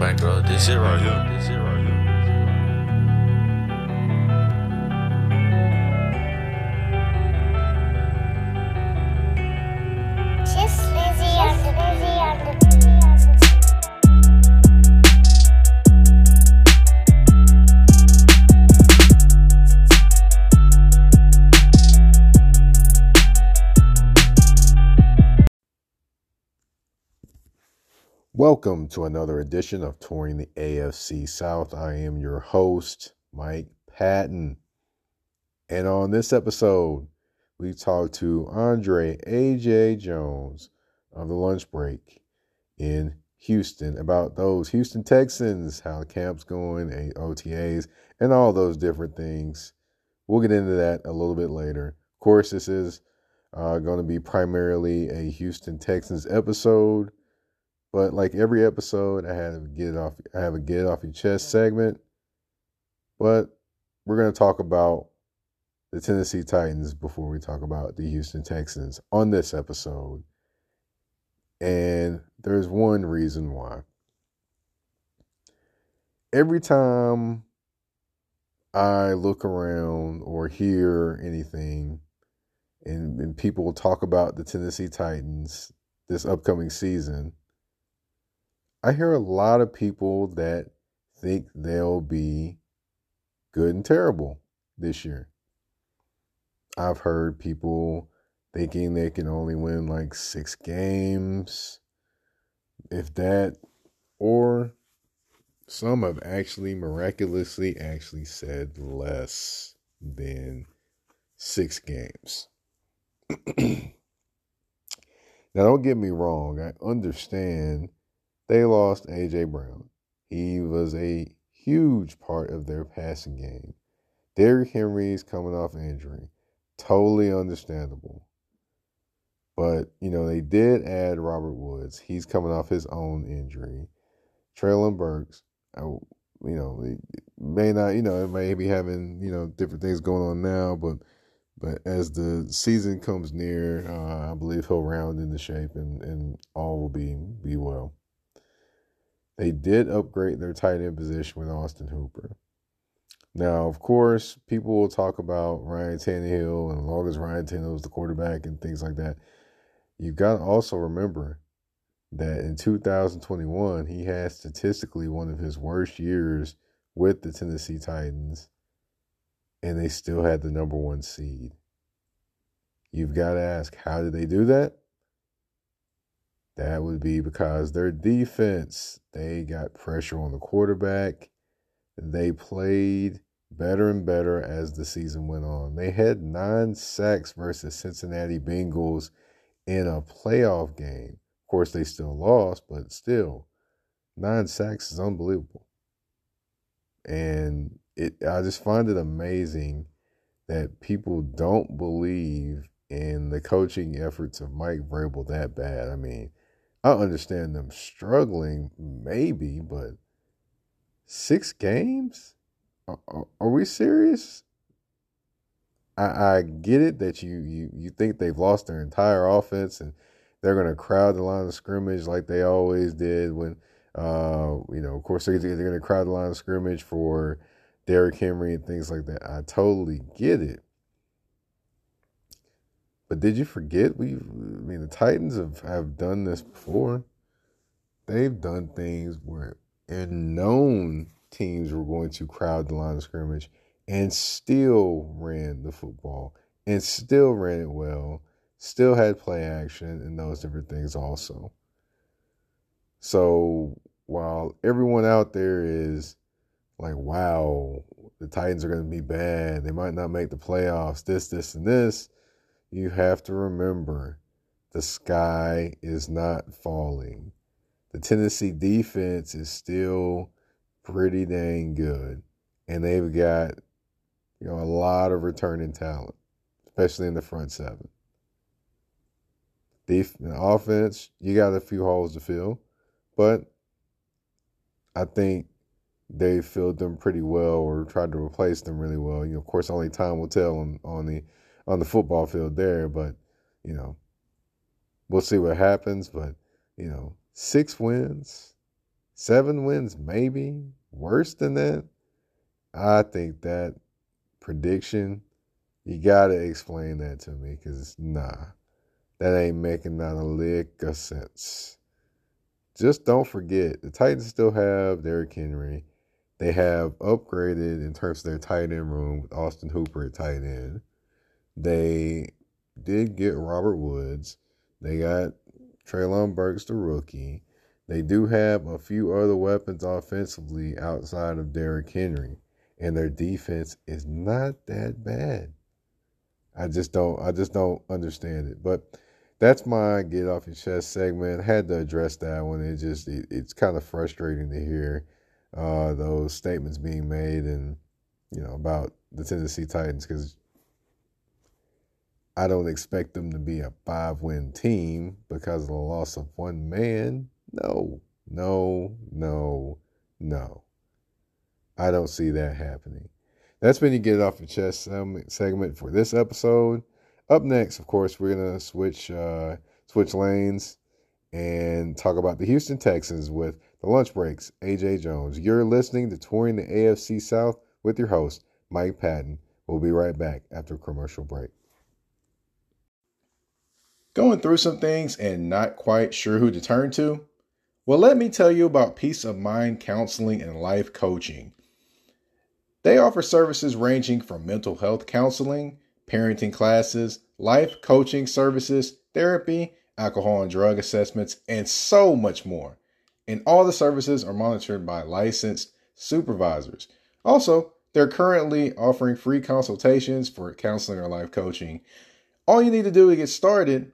bankroll. This shit right here. This shit right here. Welcome to another edition of Touring the AFC South. I am your host, Mike Patton. And on this episode, we talk to Andre AJ Jones of the lunch break in Houston about those Houston Texans, how the camp's going, OTAs, and all those different things. We'll get into that a little bit later. Of course, this is uh, going to be primarily a Houston Texans episode. But like every episode, I have a get it off. I have a get it off your chest segment. But we're gonna talk about the Tennessee Titans before we talk about the Houston Texans on this episode. And there's one reason why. Every time I look around or hear anything, and, and people talk about the Tennessee Titans this upcoming season, I hear a lot of people that think they'll be good and terrible this year. I've heard people thinking they can only win like six games, if that, or some have actually miraculously actually said less than six games. now, don't get me wrong, I understand they lost A.J. Brown. He was a huge part of their passing game. Derrick Henry's coming off injury. Totally understandable. But, you know, they did add Robert Woods. He's coming off his own injury. Treylon Burks, I, you know, may not, you know, it may be having, you know, different things going on now, but but as the season comes near, uh, I believe he'll round into shape and, and all will be be well. They did upgrade their tight end position with Austin Hooper. Now, of course, people will talk about Ryan Tannehill and as long as Ryan Tannehill is the quarterback and things like that. You've got to also remember that in 2021, he had statistically one of his worst years with the Tennessee Titans, and they still had the number one seed. You've got to ask, how did they do that? That would be because their defense, they got pressure on the quarterback. They played better and better as the season went on. They had nine sacks versus Cincinnati Bengals in a playoff game. Of course, they still lost, but still, nine sacks is unbelievable. And it, I just find it amazing that people don't believe in the coaching efforts of Mike Vrabel that bad. I mean, I understand them struggling, maybe, but six games? Are, are, are we serious? I, I get it that you, you you think they've lost their entire offense and they're going to crowd the line of scrimmage like they always did when, uh, you know, of course they're, they're going to crowd the line of scrimmage for Derrick Henry and things like that. I totally get it. But did you forget we? I mean, the Titans have, have done this before. They've done things where and known teams were going to crowd the line of scrimmage and still ran the football and still ran it well, still had play action and those different things also. So while everyone out there is like, wow, the Titans are going to be bad, they might not make the playoffs, this, this, and this you have to remember the sky is not falling. The Tennessee defense is still pretty dang good. And they've got, you know, a lot of returning talent, especially in the front seven. Def- offense, you got a few holes to fill, but I think they filled them pretty well or tried to replace them really well. You know, of course, only time will tell on, on the on the football field there, but you know, we'll see what happens. But you know, six wins, seven wins, maybe worse than that. I think that prediction, you gotta explain that to me because nah, that ain't making not a lick of sense. Just don't forget the Titans still have Derrick Henry. They have upgraded in terms of their tight end room with Austin Hooper at tight end. They did get Robert Woods. They got Treylon Burks, the rookie. They do have a few other weapons offensively outside of Derrick Henry, and their defense is not that bad. I just don't I just don't understand it. But that's my get off your chest segment. I had to address that one. It just it, it's kind of frustrating to hear uh, those statements being made and you know about the Tennessee Titans because I don't expect them to be a five win team because of the loss of one man. No, no, no, no. I don't see that happening. That's been your Get it Off Your Chest segment for this episode. Up next, of course, we're gonna switch uh, switch lanes and talk about the Houston Texans with the lunch breaks. AJ Jones. You're listening to Touring the AFC South with your host Mike Patton. We'll be right back after a commercial break. Going through some things and not quite sure who to turn to? Well, let me tell you about Peace of Mind Counseling and Life Coaching. They offer services ranging from mental health counseling, parenting classes, life coaching services, therapy, alcohol and drug assessments, and so much more. And all the services are monitored by licensed supervisors. Also, they're currently offering free consultations for counseling or life coaching. All you need to do to get started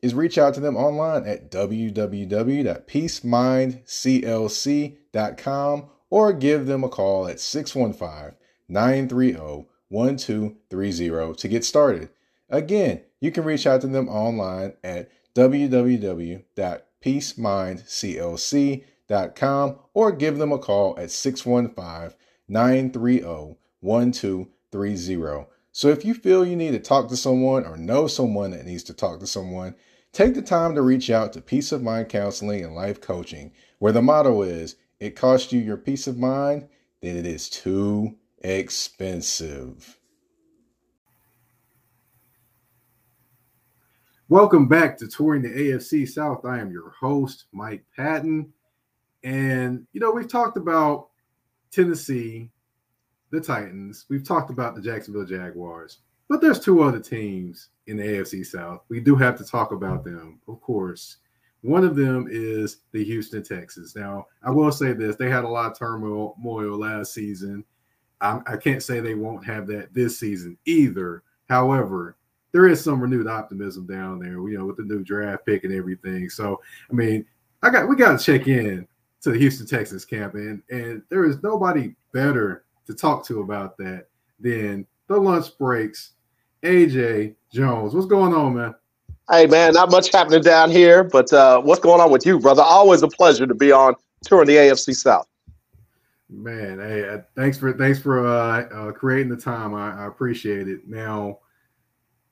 is reach out to them online at www.peacemindclc.com or give them a call at 615 930 1230 to get started. Again, you can reach out to them online at www.peacemindclc.com or give them a call at 615 930 1230. So if you feel you need to talk to someone or know someone that needs to talk to someone, Take the time to reach out to Peace of Mind Counseling and Life Coaching, where the motto is it costs you your peace of mind, then it is too expensive. Welcome back to Touring the AFC South. I am your host, Mike Patton. And, you know, we've talked about Tennessee, the Titans, we've talked about the Jacksonville Jaguars. But there's two other teams in the AFC South. We do have to talk about them, of course. One of them is the Houston Texans. Now, I will say this: they had a lot of turmoil last season. I, I can't say they won't have that this season either. However, there is some renewed optimism down there, you know, with the new draft pick and everything. So, I mean, I got we got to check in to the Houston Texans camp, and and there is nobody better to talk to about that than the lunch breaks AJ Jones. What's going on, man? Hey, man, not much happening down here, but uh, what's going on with you, brother? Always a pleasure to be on touring the AFC South. Man, hey, uh, thanks for thanks for uh, uh, creating the time. I, I appreciate it. Now,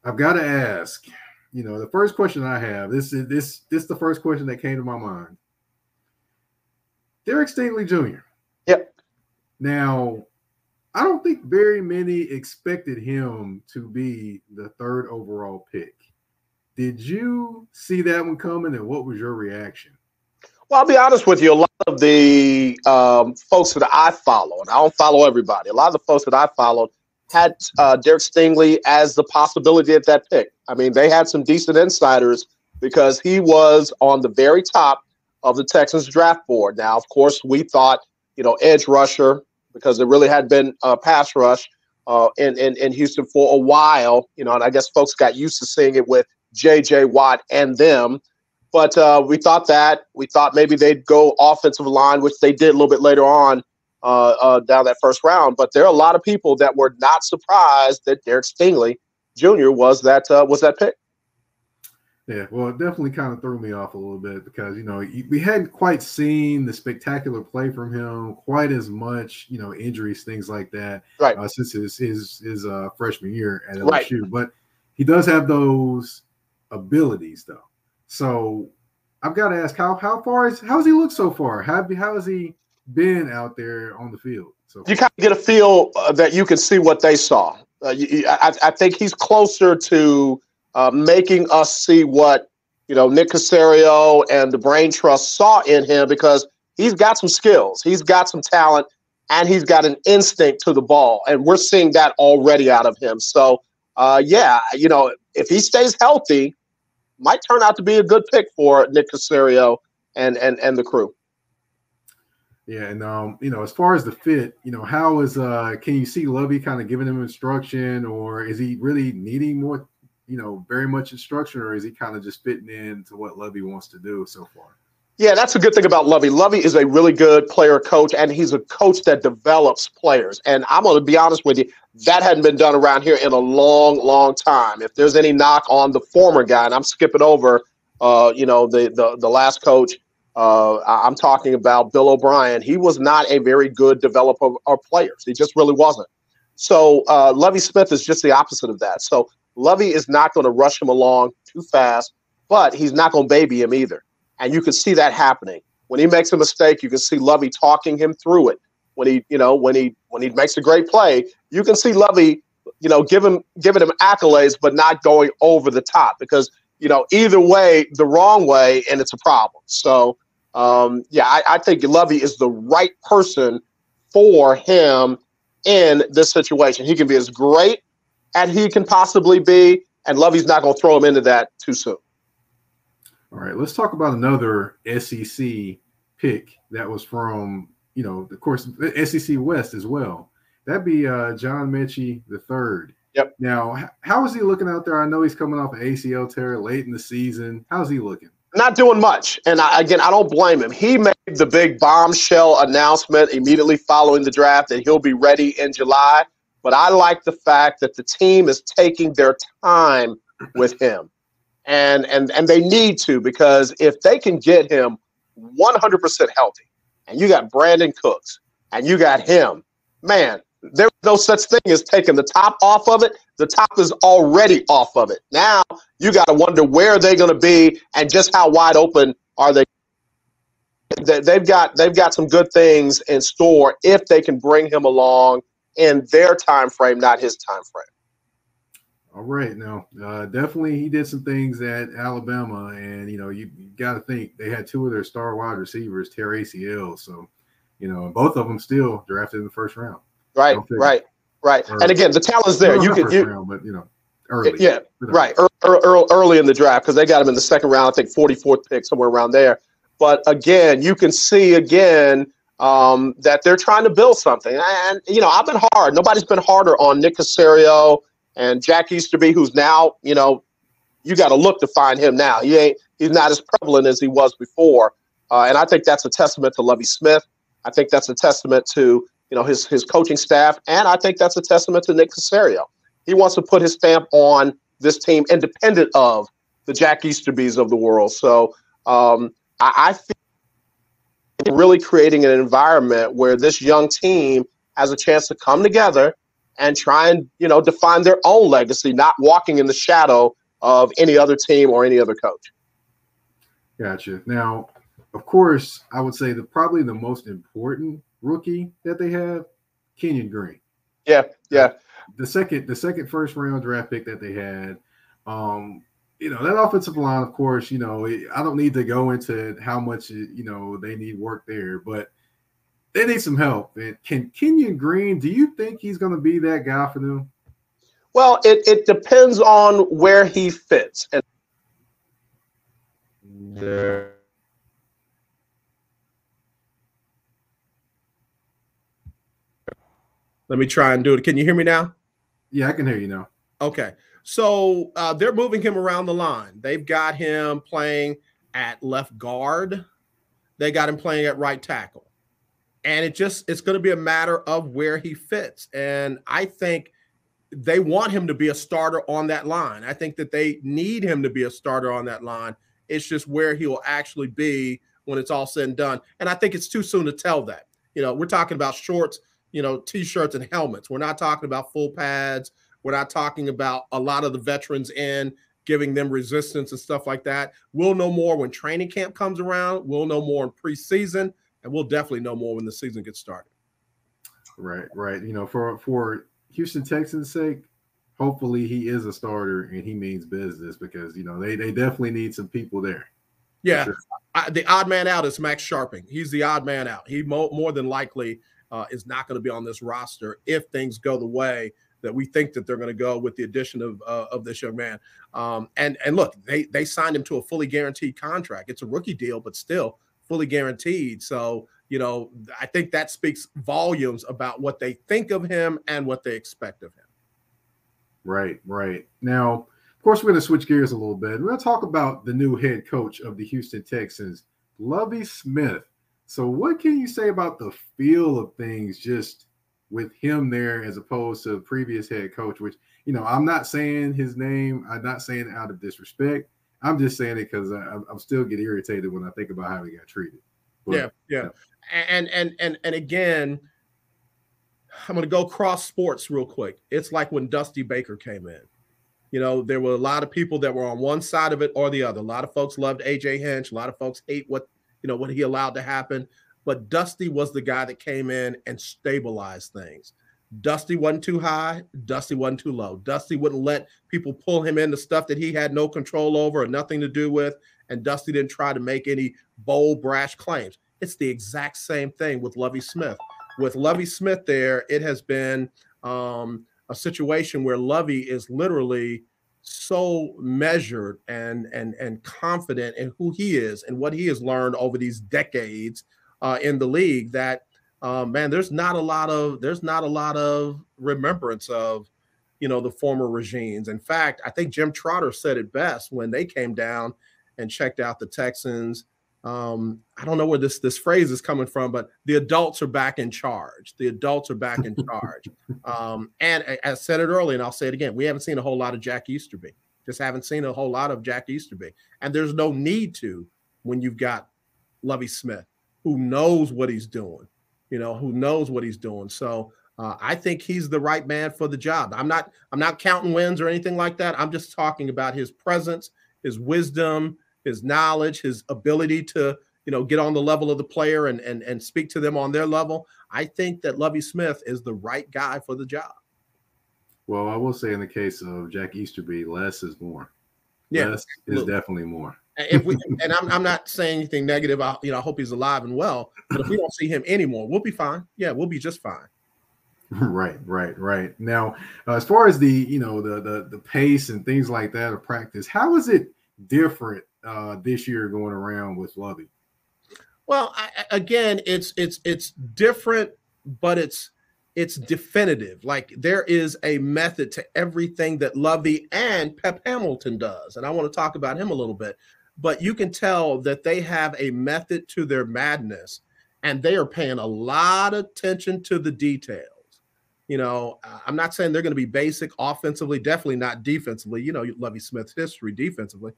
I've got to ask. You know, the first question I have this is this this is the first question that came to my mind. Derek Stingley Jr. Yep. Now, I don't think very many expected him to be the third overall pick. Did you see that one coming, and what was your reaction? Well, I'll be honest with you. A lot of the um, folks that I follow, and I don't follow everybody, a lot of the folks that I followed had uh, Derek Stingley as the possibility at that pick. I mean, they had some decent insiders because he was on the very top of the Texans draft board. Now, of course, we thought, you know, edge rusher, because there really had been a pass rush uh, in, in, in Houston for a while. You know, and I guess folks got used to seeing it with J.J. Watt and them. But uh, we thought that we thought maybe they'd go offensive line, which they did a little bit later on uh, uh, down that first round. But there are a lot of people that were not surprised that Derek Stingley Jr. was that uh, was that pick. Yeah, well, it definitely kind of threw me off a little bit because you know we hadn't quite seen the spectacular play from him quite as much, you know, injuries, things like that, right? Uh, since his his his uh, freshman year at LSU, right. but he does have those abilities though. So I've got to ask how how far is how's he looked so far? How how has he been out there on the field? So You kind of get a feel uh, that you can see what they saw. Uh, you, you- I, I think he's closer to uh, making us see what you know Nick Caserio and the Brain Trust saw in him because he's got some skills, he's got some talent, and he's got an instinct to the ball, and we're seeing that already out of him. So, uh, yeah, you know, if he stays healthy, might turn out to be a good pick for Nick Caserio and and and the crew. Yeah, and um, you know, as far as the fit, you know, how is uh can you see Lovie kind of giving him instruction, or is he really needing more, you know, very much instruction, or is he kind of just fitting in to what Lovie wants to do so far? Yeah, that's a good thing about Lovie. Lovie is a really good player coach, and he's a coach that develops players. And I'm going to be honest with you, that hadn't been done around here in a long, long time. If there's any knock on the former guy, and I'm skipping over, uh, you know, the the the last coach, uh, I'm talking about Bill O'Brien. He was not a very good developer of players. He just really wasn't. So uh, Lovie Smith is just the opposite of that. So Lovie is not going to rush him along too fast, but he's not going to baby him either. And you can see that happening. When he makes a mistake, you can see Lovie talking him through it. When he, you know, when he when he makes a great play, you can see Lovie, you know, him giving him accolades, but not going over the top because you know either way, the wrong way, and it's a problem. So um, yeah, I, I think Lovie is the right person for him in this situation. He can be as great as he can possibly be, and Lovie's not going to throw him into that too soon. All right, let's talk about another SEC pick that was from, you know, of course, SEC West as well. That'd be uh, John Metchie the third. Yep. Now, how is he looking out there? I know he's coming off an ACL tear late in the season. How's he looking? not doing much. And I, again, I don't blame him. He made the big bombshell announcement immediately following the draft that he'll be ready in July. But I like the fact that the team is taking their time with him. And and and they need to because if they can get him 100% healthy, and you got Brandin Cooks, and you got him, man, there's no such thing as taking the top off of it. The top is already off of it. Now you got to wonder where they're going to be and just how wide open are they. They- They've got they've got some good things in store if they can bring him along in their time frame, not his time frame. All right, now uh, definitely he did some things at Alabama, and you know you, you got to think they had two of their star wide receivers tear ACL, so you know both of them still drafted in the first round. Right, right, right. Or- And again, the talent's there. You could you, round, but you know early. yeah, right, ear- ear- ear- early in the draft because they got him in the second round. I think 44th pick somewhere around there. But again, you can see again um, that they're trying to build something. And you know, I've been hard. Nobody's been harder on Nick Caserio and Jack Easterby, who's now you know you got to look to find him now. He ain't he's not as prevalent as he was before. Uh, and I think that's a testament to Lovie Smith. I think that's a testament to you know his his coaching staff, and I think that's a testament to Nick Caserio. He wants to put his stamp on this team, independent of the Jack Easterbys of the world. So um, I, I feel really creating an environment where this young team has a chance to come together and try and you know define their own legacy, not walking in the shadow of any other team or any other coach. Gotcha. Now, of course, I would say that probably the most important rookie that they have, Kenyon Green. Yeah, yeah. The second, the second first round draft pick that they had. Um, you know that offensive line, of course. You know I don't need to go into how much you know they need work there, but they need some help. And can Kenyon Green? Do you think he's going to be that guy for them? Well, it, it depends on where he fits. And Let me try and do it. Can you hear me now? Yeah, I can hear you now. Okay. So uh, they're moving him around the line. They've got him playing at left guard. They got him playing at right tackle. And it just it's going to be a matter of where he fits. And I think they want him to be a starter on that line. I think that they need him to be a starter on that line. It's just where he will actually be when it's all said and done. And I think it's too soon to tell that. You know, we're talking about shorts, you know, t-shirts and helmets. We're not talking about full pads. We're not talking about a lot of the veterans in giving them resistance and stuff like that. We'll know more when training camp comes around. We'll know more in preseason, and we'll definitely know more when the season gets started. Right, right. You know, for for Houston Texans' sake, hopefully he is a starter and he means business because you know they they definitely need some people there. Yeah, Sure. I, the odd man out is Max Scharping. He's the odd man out. He mo- more than likely uh, is not going to be on this roster if things go the way that we think that they're going to go with the addition of uh, of this young man. Um, and and look, they they signed him to a fully guaranteed contract. It's a rookie deal, but still fully guaranteed. So you know, I think that speaks volumes about what they think of him and what they expect of him. Right, right. Now, of course, we're going to switch gears a little bit. We're going to talk about the new head coach of the Houston Texans, Lovie Smith. So, what can you say about the feel of things just with him there as opposed to the previous head coach? Which, you know, I'm not saying his name, I'm not saying it out of disrespect. I'm just saying it because I, I'm still get irritated when I think about how he got treated. But- yeah, yeah. And and and and again, I'm going to go cross sports real quick. It's like when Dusty Baker came in. You know, there were a lot of people that were on one side of it or the other. A lot of folks loved AJ Hinch. A lot of folks hate what you know what he allowed to happen. But Dusty was the guy that came in and stabilized things. Dusty wasn't too high. Dusty wasn't too low. Dusty wouldn't let people pull him into stuff that he had no control over or nothing to do with. And Dusty didn't try to make any bold, brash claims. It's the exact same thing with Lovie Smith. With Lovie Smith there, it has been um, a situation where Lovie is literally so measured and and and confident in who he is and what he has learned over these decades uh, in the league that uh, man, there's not a lot of there's not a lot of remembrance of you know the former regimes. In fact, I think Jim Trotter said it best when they came down and checked out the Texans. Um, I don't know where this this phrase is coming from, but the adults are back in charge. The adults are back in charge. Um, and I, I said it earlier, and I'll say it again: we haven't seen a whole lot of Jack Easterby. Just haven't seen a whole lot of Jack Easterby, and there's no need to when you've got Lovie Smith, who knows what he's doing. You know, who knows what he's doing. So uh, I think he's the right man for the job. I'm not I'm not counting wins or anything like that. I'm just talking about his presence, his wisdom, his knowledge, his ability to you know get on the level of the player and and and speak to them on their level. I think that Lovie Smith is the right guy for the job. Well, I will say in the case of Jack Easterby, less is more. Yeah, less is definitely more. And if we and I'm I'm not saying anything negative. I, you know, I hope he's alive and well. But if we don't see him anymore, we'll be fine. Yeah, we'll be just fine. Right, right, right. Now, uh, as far as the you know the the the pace and things like that of practice, how is it different uh, this year going around with Lovie? Well, I- again, it's it's it's different, but it's it's definitive. Like there is a method to everything that Lovie and Pep Hamilton does, and I want to talk about him a little bit. But you can tell that they have a method to their madness, and they are paying a lot of attention to the details. You know, I'm not saying they're going to be basic offensively, definitely not defensively. You know, Lovie Smith's history defensively,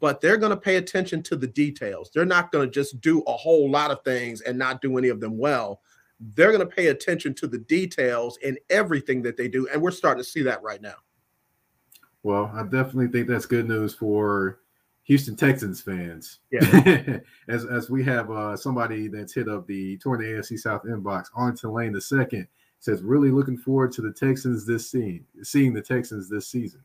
but they're going to pay attention to the details. They're not going to just do a whole lot of things and not do any of them well. They're going to pay attention to the details in everything that they do. And we're starting to see that right now. Well, I definitely think that's good news for Houston Texans fans. Yeah. as as we have uh, somebody that's hit up the torn the AFC South inbox, Arlington Lane the second says really looking forward to the Texans this scene, seeing the Texans this season.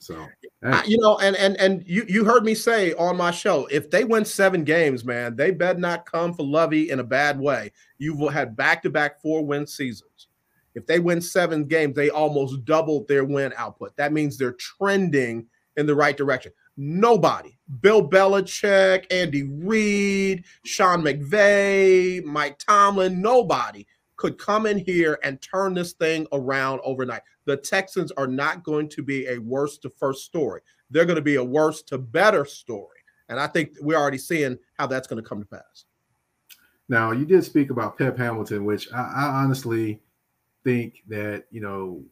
So I- you know, and and and you you heard me say on my show, if they win seven games, man, they better not come for Lovie in a bad way. You've had back to back four win seasons. If they win seven games, they almost doubled their win output. That means they're trending in the right direction. Nobody, Bill Belichick, Andy Reid, Sean McVay, Mike Tomlin, nobody could come in here and turn this thing around overnight. The Texans are not going to be a worst to first story. They're going to be a worst to better story. And I think we're already seeing how that's going to come to pass. Now, you did speak about Pep Hamilton, which I, I honestly think that you know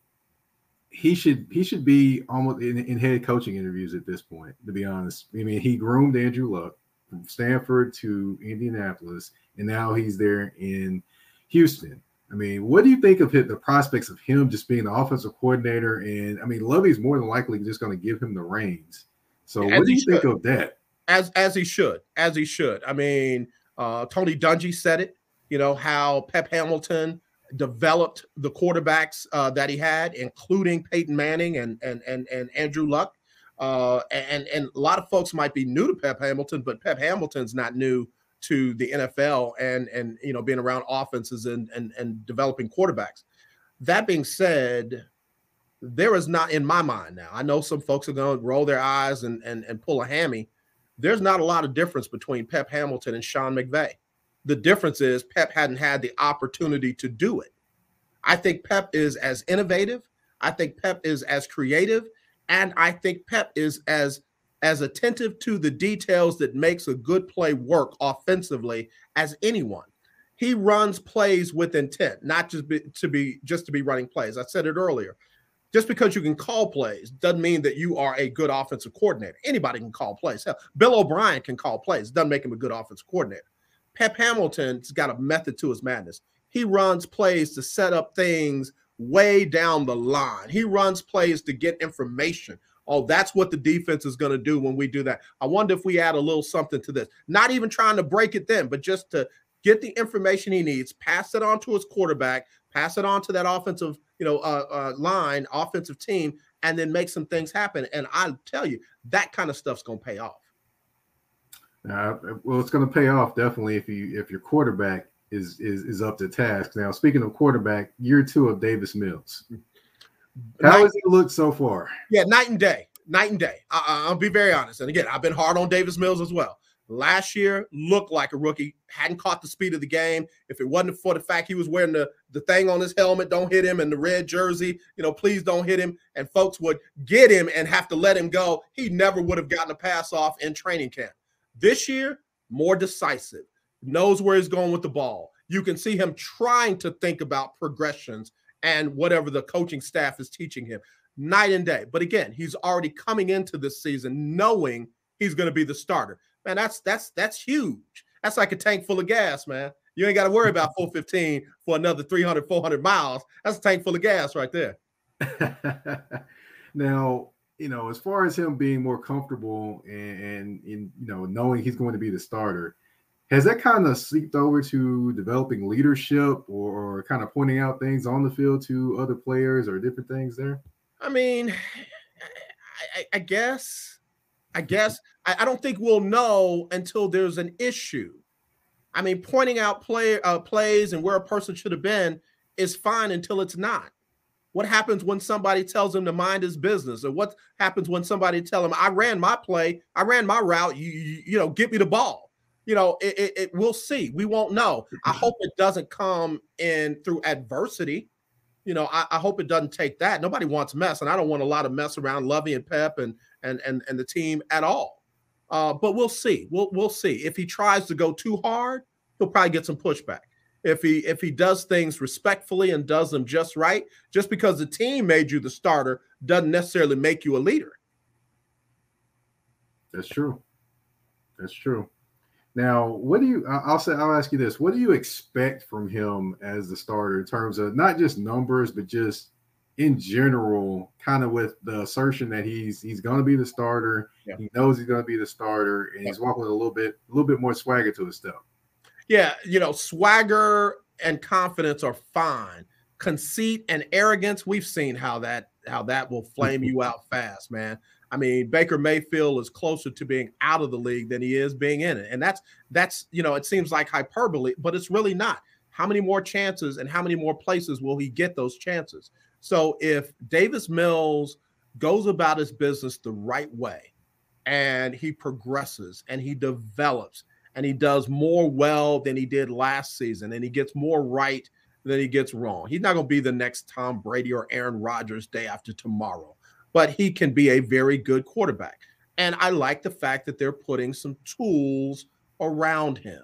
he should he should be almost in, in head coaching interviews at this point. To be honest, I mean he groomed Andrew Luck from Stanford to Indianapolis, and now he's there in Houston. I mean, what do you think of hit the prospects of him just being the offensive coordinator? And I mean, Lovie's more than likely just going to give him the reins. So, As what do you think of that? as as he should, as he should. I mean, uh, Tony Dungy said it. You know how Pep Hamilton developed the quarterbacks uh, that he had, including Peyton Manning and and and and Andrew Luck. Uh, and and a lot of folks might be new to Pep Hamilton, but Pep Hamilton's not new to the NFL and and you know being around offenses and and and developing quarterbacks. That being said, there is not in my mind now. I know some folks are going to roll their eyes and and and pull a hammy there's not a lot of difference between Pep Hamilton and Sean McVay. The difference is Pep hadn't had the opportunity to do it. I think Pep is as innovative. I think Pep is as creative, and I think Pep is as as attentive to the details that makes a good play work offensively as anyone. He runs plays with intent, not just be, to be just to be running plays. I said it earlier just because you can call plays doesn't mean that you are a good offensive coordinator. Anybody can call plays. Hell, Bill O'Brien can call plays. Doesn't make him a good offensive coordinator. Pep Hamilton's got a method to his madness. He runs plays to set up things way down the line. He runs plays to get information. Oh, that's what the defense is going to do when we do that. I wonder if we add a little something to this. Not even trying to break it then, but just to get the information he needs, pass it on to his quarterback, pass it on to that offensive, you know, uh, uh, line, offensive team, and then make some things happen. And I tell you, that kind of stuff's going to pay off. Uh, well, it's going to pay off definitely if you if your quarterback is is is up to task. Now, speaking of quarterback, year two of Davis Mills. How has he looked so far? Yeah, night and day, night and day. I, I'll be very honest. And again, I've been hard on Davis Mills as well. Last year looked like a rookie, hadn't caught the speed of the game. If it wasn't for the fact he was wearing the, the thing on his helmet, don't hit him, and the red jersey, you know, please don't hit him, and folks would get him and have to let him go, he never would have gotten a pass off in training camp. This year, more decisive, knows where he's going with the ball. You can see him trying to think about progressions and whatever the coaching staff is teaching him night and day. But again, he's already coming into this season knowing he's going to be the starter. Man, that's that's that's huge. That's like a tank full of gas, man. You ain't got to worry about 415 for another 300, 400 miles. That's a tank full of gas right there. now, you know, as far as him being more comfortable and, and in you know knowing he's going to be the starter, has that kind of seeped over to developing leadership or, or kind of pointing out things on the field to other players or different things there? I mean, I, I, I guess, I guess I, I don't think we'll know until there's an issue. I mean, pointing out play uh, plays and where a person should have been is fine until it's not. What happens when somebody tells him to mind his business, or what happens when somebody tell him, "I ran my play, I ran my route. You, you, you know, get me the ball." You know, it, it, it. We'll see. We won't know. I hope it doesn't come in through adversity you know, I, I, hope it doesn't take that. Nobody wants mess, and I don't want a lot of mess around Lovie and Pep and and and and the team at all. Uh, but we'll see. We'll we'll see. If he tries to go too hard, he'll probably get some pushback. If he if he does things respectfully and does them just right, just because the team made you the starter doesn't necessarily make you a leader. That's true. That's true. Now, what do you? I'll say. I'll ask you this: What do you expect from him as the starter in terms of not just numbers, but just in general, kind of with the assertion that he's he's going to be the starter. Yeah. He knows he's going to be the starter, and he's walking with a little bit, a little bit more swagger to his step. Yeah, you know, swagger and confidence are fine. Conceit and arrogance, we've seen how that how that will flame mm-hmm. you out fast, man. I mean, Baker Mayfield is closer to being out of the league than he is being in it. And that's that's you know, it seems like hyperbole, but it's really not. How many more chances and how many more places will he get those chances? So if Davis Mills goes about his business the right way and he progresses and he develops and he does more well than he did last season and he gets more right than he gets wrong. He's not going to be the next Tom Brady or Aaron Rodgers day after tomorrow but he can be a very good quarterback. And I like the fact that they're putting some tools around him.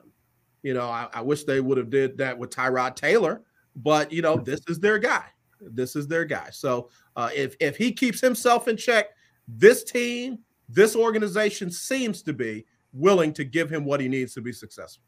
You know, I, I, wish they would have did that with Tyrod Taylor, but you know, this is their guy. This is their guy. So uh, if if he keeps himself in check, this team, this organization seems to be willing to give him what he needs to be successful.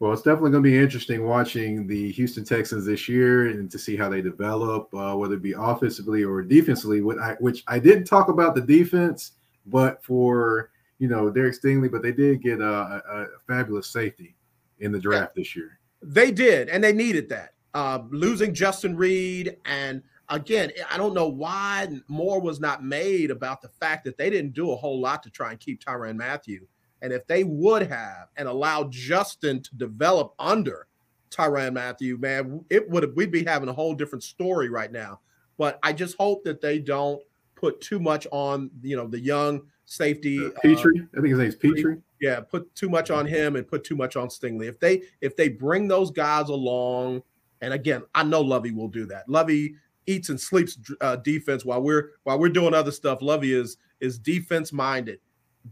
Well, it's definitely going to be interesting watching the Houston Texans this year and to see how they develop, uh, whether it be offensively or defensively. Which I, which I didn't talk about the defense, but for you know Derek Stingley, but they did get a, a, a fabulous safety in the draft this year. They did, and they needed that. Uh, losing Justin Reid, and again, I don't know why more was not made about the fact that they didn't do a whole lot to try and keep Tyrann Mathieu. And if they would have and allowed Justin to develop under Tyrann Mathieu, man, it would have we'd be having a whole different story right now. But I just hope that they don't put too much on you know the young safety uh, Pitre. Uh, I think his name's Petrie. Yeah, put too much on him and put too much on Stingley. If they if they bring those guys along and again, I know Lovie will do that. Lovie eats and sleeps uh, defense while we're while we're doing other stuff. Lovie is is defense minded,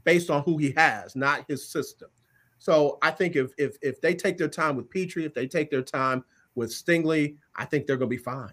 based on who he has, not his system. So I think if if if they take their time with Petrie, if they take their time with Stingley, I think they're going to be fine.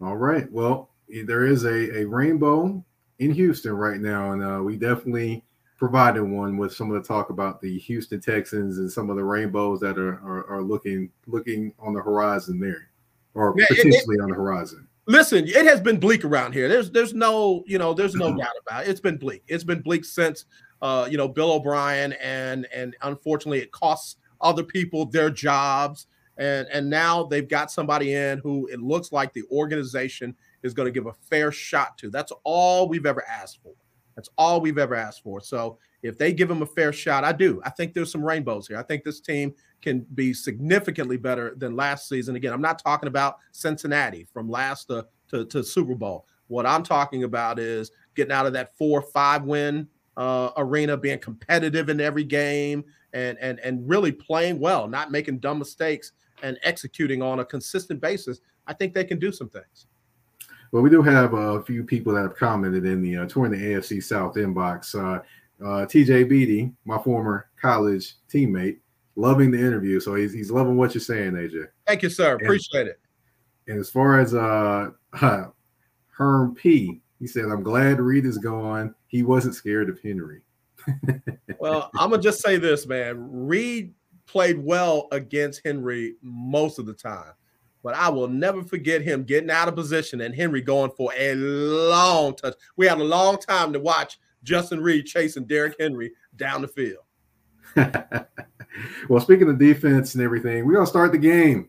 All right. Well, there is a, a rainbow in Houston right now, and uh, we definitely provided one with some of the talk about the Houston Texans and some of the rainbows that are are, are looking looking on the horizon there, or yeah, potentially it, it, on the horizon. Listen, it has been bleak around here. There's there's no you know there's no doubt about it. It's been bleak. It's been bleak since uh, you know Bill O'Brien and and unfortunately it costs other people their jobs and and now they've got somebody in who it looks like the organization is going to give a fair shot to. That's all we've ever asked for. That's all we've ever asked for. So if they give them a fair shot, I do. I think there's some rainbows here. I think this team can be significantly better than last season. Again, I'm not talking about Cincinnati from last to, to, to Super Bowl. What I'm talking about is getting out of that four five win uh, arena, being competitive in every game, and and and really playing well, not making dumb mistakes, and executing on a consistent basis. I think they can do some things. Well, we do have a few people that have commented in the uh, touring the AFC South inbox. Uh, uh, TJ Beatty, my former college teammate, loving the interview. So he's, he's loving what you're saying, AJ. Thank you, sir. Appreciate and, it. And as far as uh, Herm P, he said, I'm glad Reid is gone. He wasn't scared of Henry. well, I'm going to just say this, man. Reid played well against Henry most of the time but I will never forget him getting out of position and Henry going for a long touch. We had a long time to watch Justin Reid chasing Derrick Henry down the field. well, speaking of defense and everything, we're gonna start the game.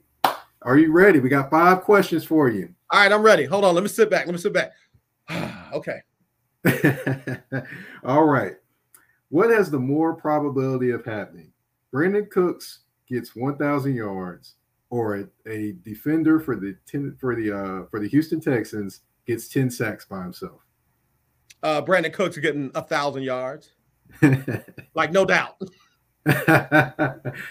Are you ready? We got five questions for you. All right, I'm ready. Hold on. Let me sit back. Let me sit back. okay. All right. What has the more probability of happening? Brandin Cooks gets 1,000 yards or a, a defender for the ten, for the uh, for the Houston Texans gets ten sacks by himself. Uh, Brandin Cooks getting a thousand yards, like no doubt.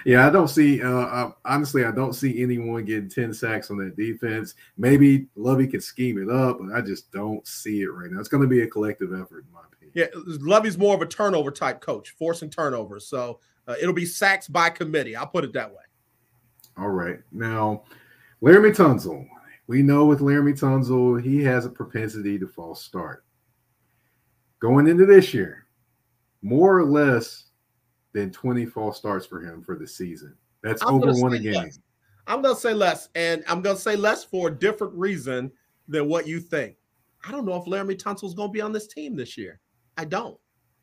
yeah, I don't see. Uh, uh, honestly, I don't see anyone getting ten sacks on that defense. Maybe Lovie could scheme it up, but I just don't see it right now. It's going to be a collective effort, in my opinion. Yeah, Lovie's more of a turnover type coach, forcing turnovers. So uh, it'll be sacks by committee. I'll put it that way. All right. Now, Laremy Tunsil. We know with Laremy Tunsil, he has a propensity to false start. Going into this year, more or less than 20 false starts for him for the season. That's I'm over one a game. Less. I'm going to say less, and I'm going to say less for a different reason than what you think. I don't know if Laremy Tunsil is going to be on this team this year. I don't.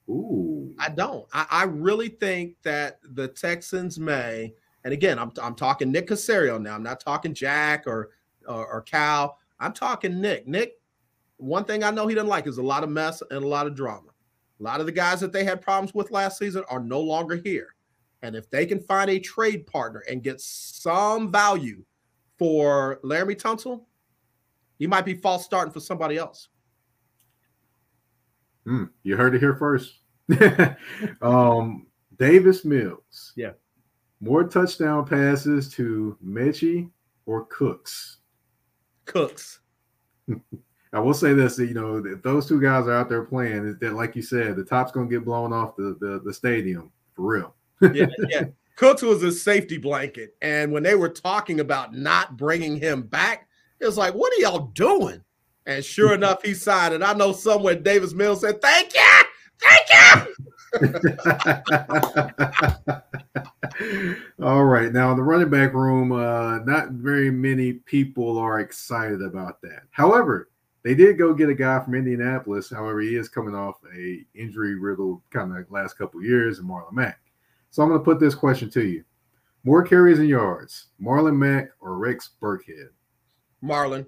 Ooh. I don't. I, I really think that the Texans may and again, I'm, I'm talking Nick Caserio now. I'm not talking Jack or, or, or Cal. I'm talking Nick. Nick, one thing I know he doesn't like is a lot of mess and a lot of drama. A lot of the guys that they had problems with last season are no longer here. And if they can find a trade partner and get some value for Laremy Tunsil, he might be false starting for somebody else. Mm, you heard it here first. um, Davis Mills. Yeah. More touchdown passes to Metchie or Cooks? Cooks. I will say this, you know, if those two guys are out there playing, that like you said, the top's gonna get blown off the the, the stadium for real. yeah, yeah. Cooks was a safety blanket, and when they were talking about not bringing him back, it was like, "What are y'all doing?" And sure enough, he signed. And I know somewhere Davis Mills said, "Thank you, thank you." All right. Now, in the running back room, uh, not very many people are excited about that. However, they did go get a guy from Indianapolis. However, he is coming off a injury riddled kind of last couple years, and Marlon Mack. So I'm going to put this question to you: More carries and yards, Marlon Mack or Rex Burkhead? Marlon.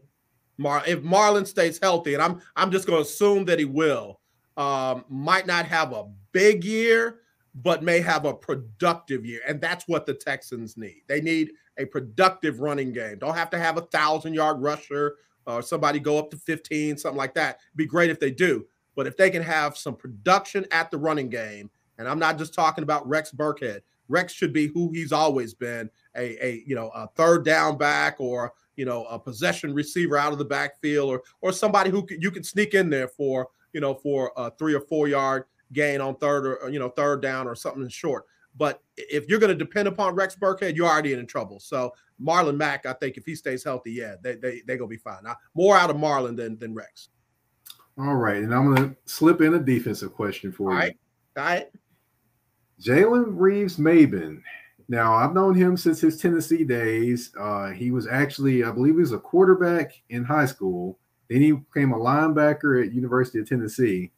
Mar if Marlon stays healthy, and I'm I'm just going to assume that he will. Um, might not have a big year, but may have a productive year, and that's what the Texans need. They need a productive running game. Don't have to have a thousand yard rusher or somebody go up to 15, something like that. Be great if they do, but if they can have some production at the running game, and I'm not just talking about Rex Burkhead. Rex should be who he's always been, a, a you know a third down back or you know a possession receiver out of the backfield or or somebody who you can sneak in there for you know for a three or four yard gain on third or you know third down or something short. But if you're going to depend upon Rex Burkhead, you're already in trouble. So Marlon Mack, I think if he stays healthy, yeah, they they they gonna be fine. Now, more out of Marlon than than Rex. All right, and I'm going to slip in a defensive question for All you. right, all right. Jalen Reeves-Maybin. Now, I've known him since his Tennessee days. Uh, he was actually, I believe, he was a quarterback in high school. Then he became a linebacker at University of Tennessee.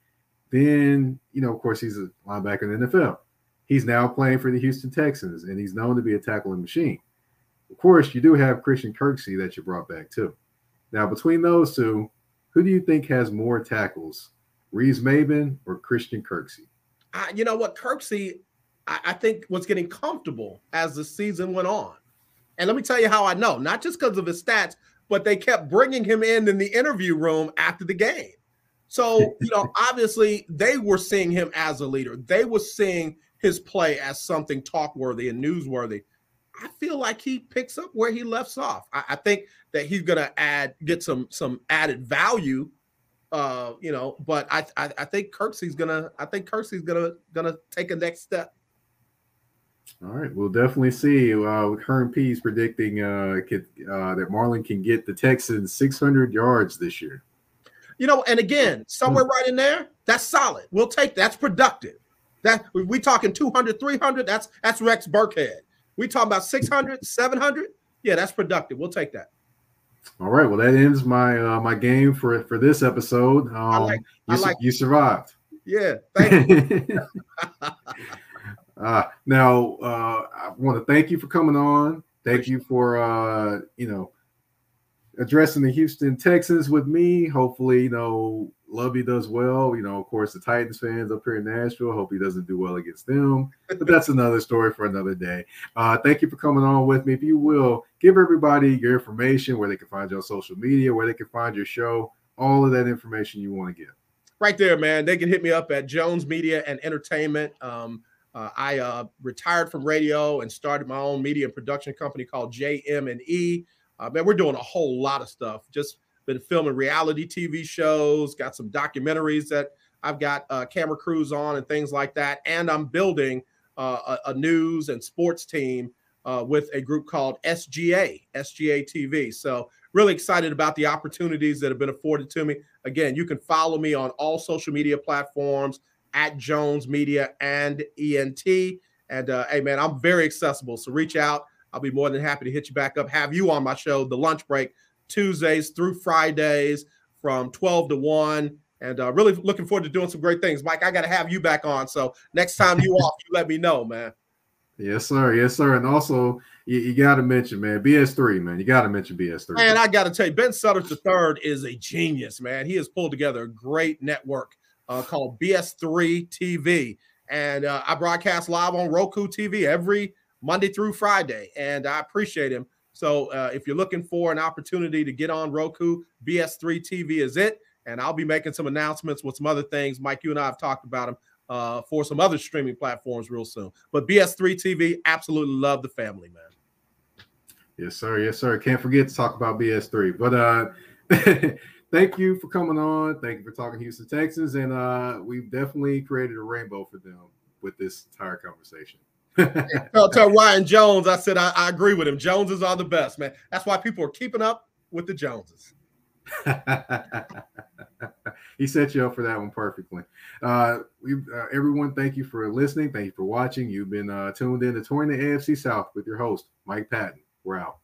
Then, you know, of course, he's a linebacker in the NFL. He's now playing for the Houston Texans, and he's known to be a tackling machine. Of course, you do have Christian Kirksey that you brought back too. Now, between those two, who do you think has more tackles, Reeves-Maybin or Christian Kirksey? I, you know what, Kirksey, I, I think was getting comfortable as the season went on. And let me tell you how I know, not just because of his stats, but they kept bringing him in in the interview room after the game. So, you know, obviously they were seeing him as a leader. They were seeing his play as something talk worthy and newsworthy. I feel like he picks up where he left off. I, I think that he's gonna add get some some added value. Uh, you know, but I I, I think Kirksey's gonna I think Kirksey's gonna gonna take a next step. All right, we'll definitely see. Uh, Kern is predicting uh, could, uh, that Marlon can get the Texans 600 yards this year. You know, and again, somewhere right in there, that's solid. We'll take that's productive. That we, talking 200, 300, that's that's Rex Burkhead. We talking about 600, 700. Yeah, that's productive. We'll take that. All right, well that ends my uh, my game for for this episode. Um, I like- you, I su- like- you survived. Yeah, thank you. uh, now, uh, I want to thank you for coming on. Thank you for uh, you know addressing the Houston Texans with me. Hopefully, you know Lovie does well. You know, of course, the Titans fans up here in Nashville. Hope he doesn't do well against them. But that's another story for another day. Uh, thank you for coming on with me. If you will, give everybody your information, where they can find you on social media, where they can find your show, all of that information you want to give. right there, man. They can hit me up at Jones Media and Entertainment. Um, uh, I uh, retired from radio and started my own media and production company called JM and E. Uh, man, we're doing a whole lot of stuff. Just been filming reality TV shows, got some documentaries that I've got uh, camera crews on and things like that. And I'm building uh, a, a news and sports team uh, with a group called SGA, SGA TV. So really excited about the opportunities that have been afforded to me. Again, you can follow me on all social media platforms at Jones Media and ENT. And uh, hey, man, I'm very accessible. So reach out. I'll be more than happy to hit you back up, have you on my show, The Lunch Break, Tuesdays through Fridays from 12 to 1. And uh, really looking forward to doing some great things. Mike, I got to have you back on. So next time you off, you let me know, man. Yes, sir. Yes, sir. And also, you, you got to mention, man, BS3, man. You got to mention BS3. Man, I got to tell you, Ben Sutters III is a genius, man. He has pulled together a great network uh, called BS3 TV. And uh, I broadcast live on Roku TV every Monday through Friday. And I appreciate him. So uh, if you're looking for an opportunity to get on Roku, BS3 TV is it. And I'll be making some announcements with some other things. Mike, you and I have talked about them uh, for some other streaming platforms real soon. But BS3 TV, absolutely love the family, man. Yes, sir. Yes, sir. Can't forget to talk about BS3. But uh thank you for coming on. Thank you for talking Houston, Texas. And uh we've definitely created a rainbow for them with this entire conversation. tell, tell Ryan Jones, I said I, I agree with him. Joneses are the best, man. That's why people are keeping up with the Joneses. he set you up for that one perfectly. Uh, we, uh, everyone, thank you for listening. Thank you for watching. You've been uh, tuned in to Touring the AFC South with your host, Mike Patton. We're out.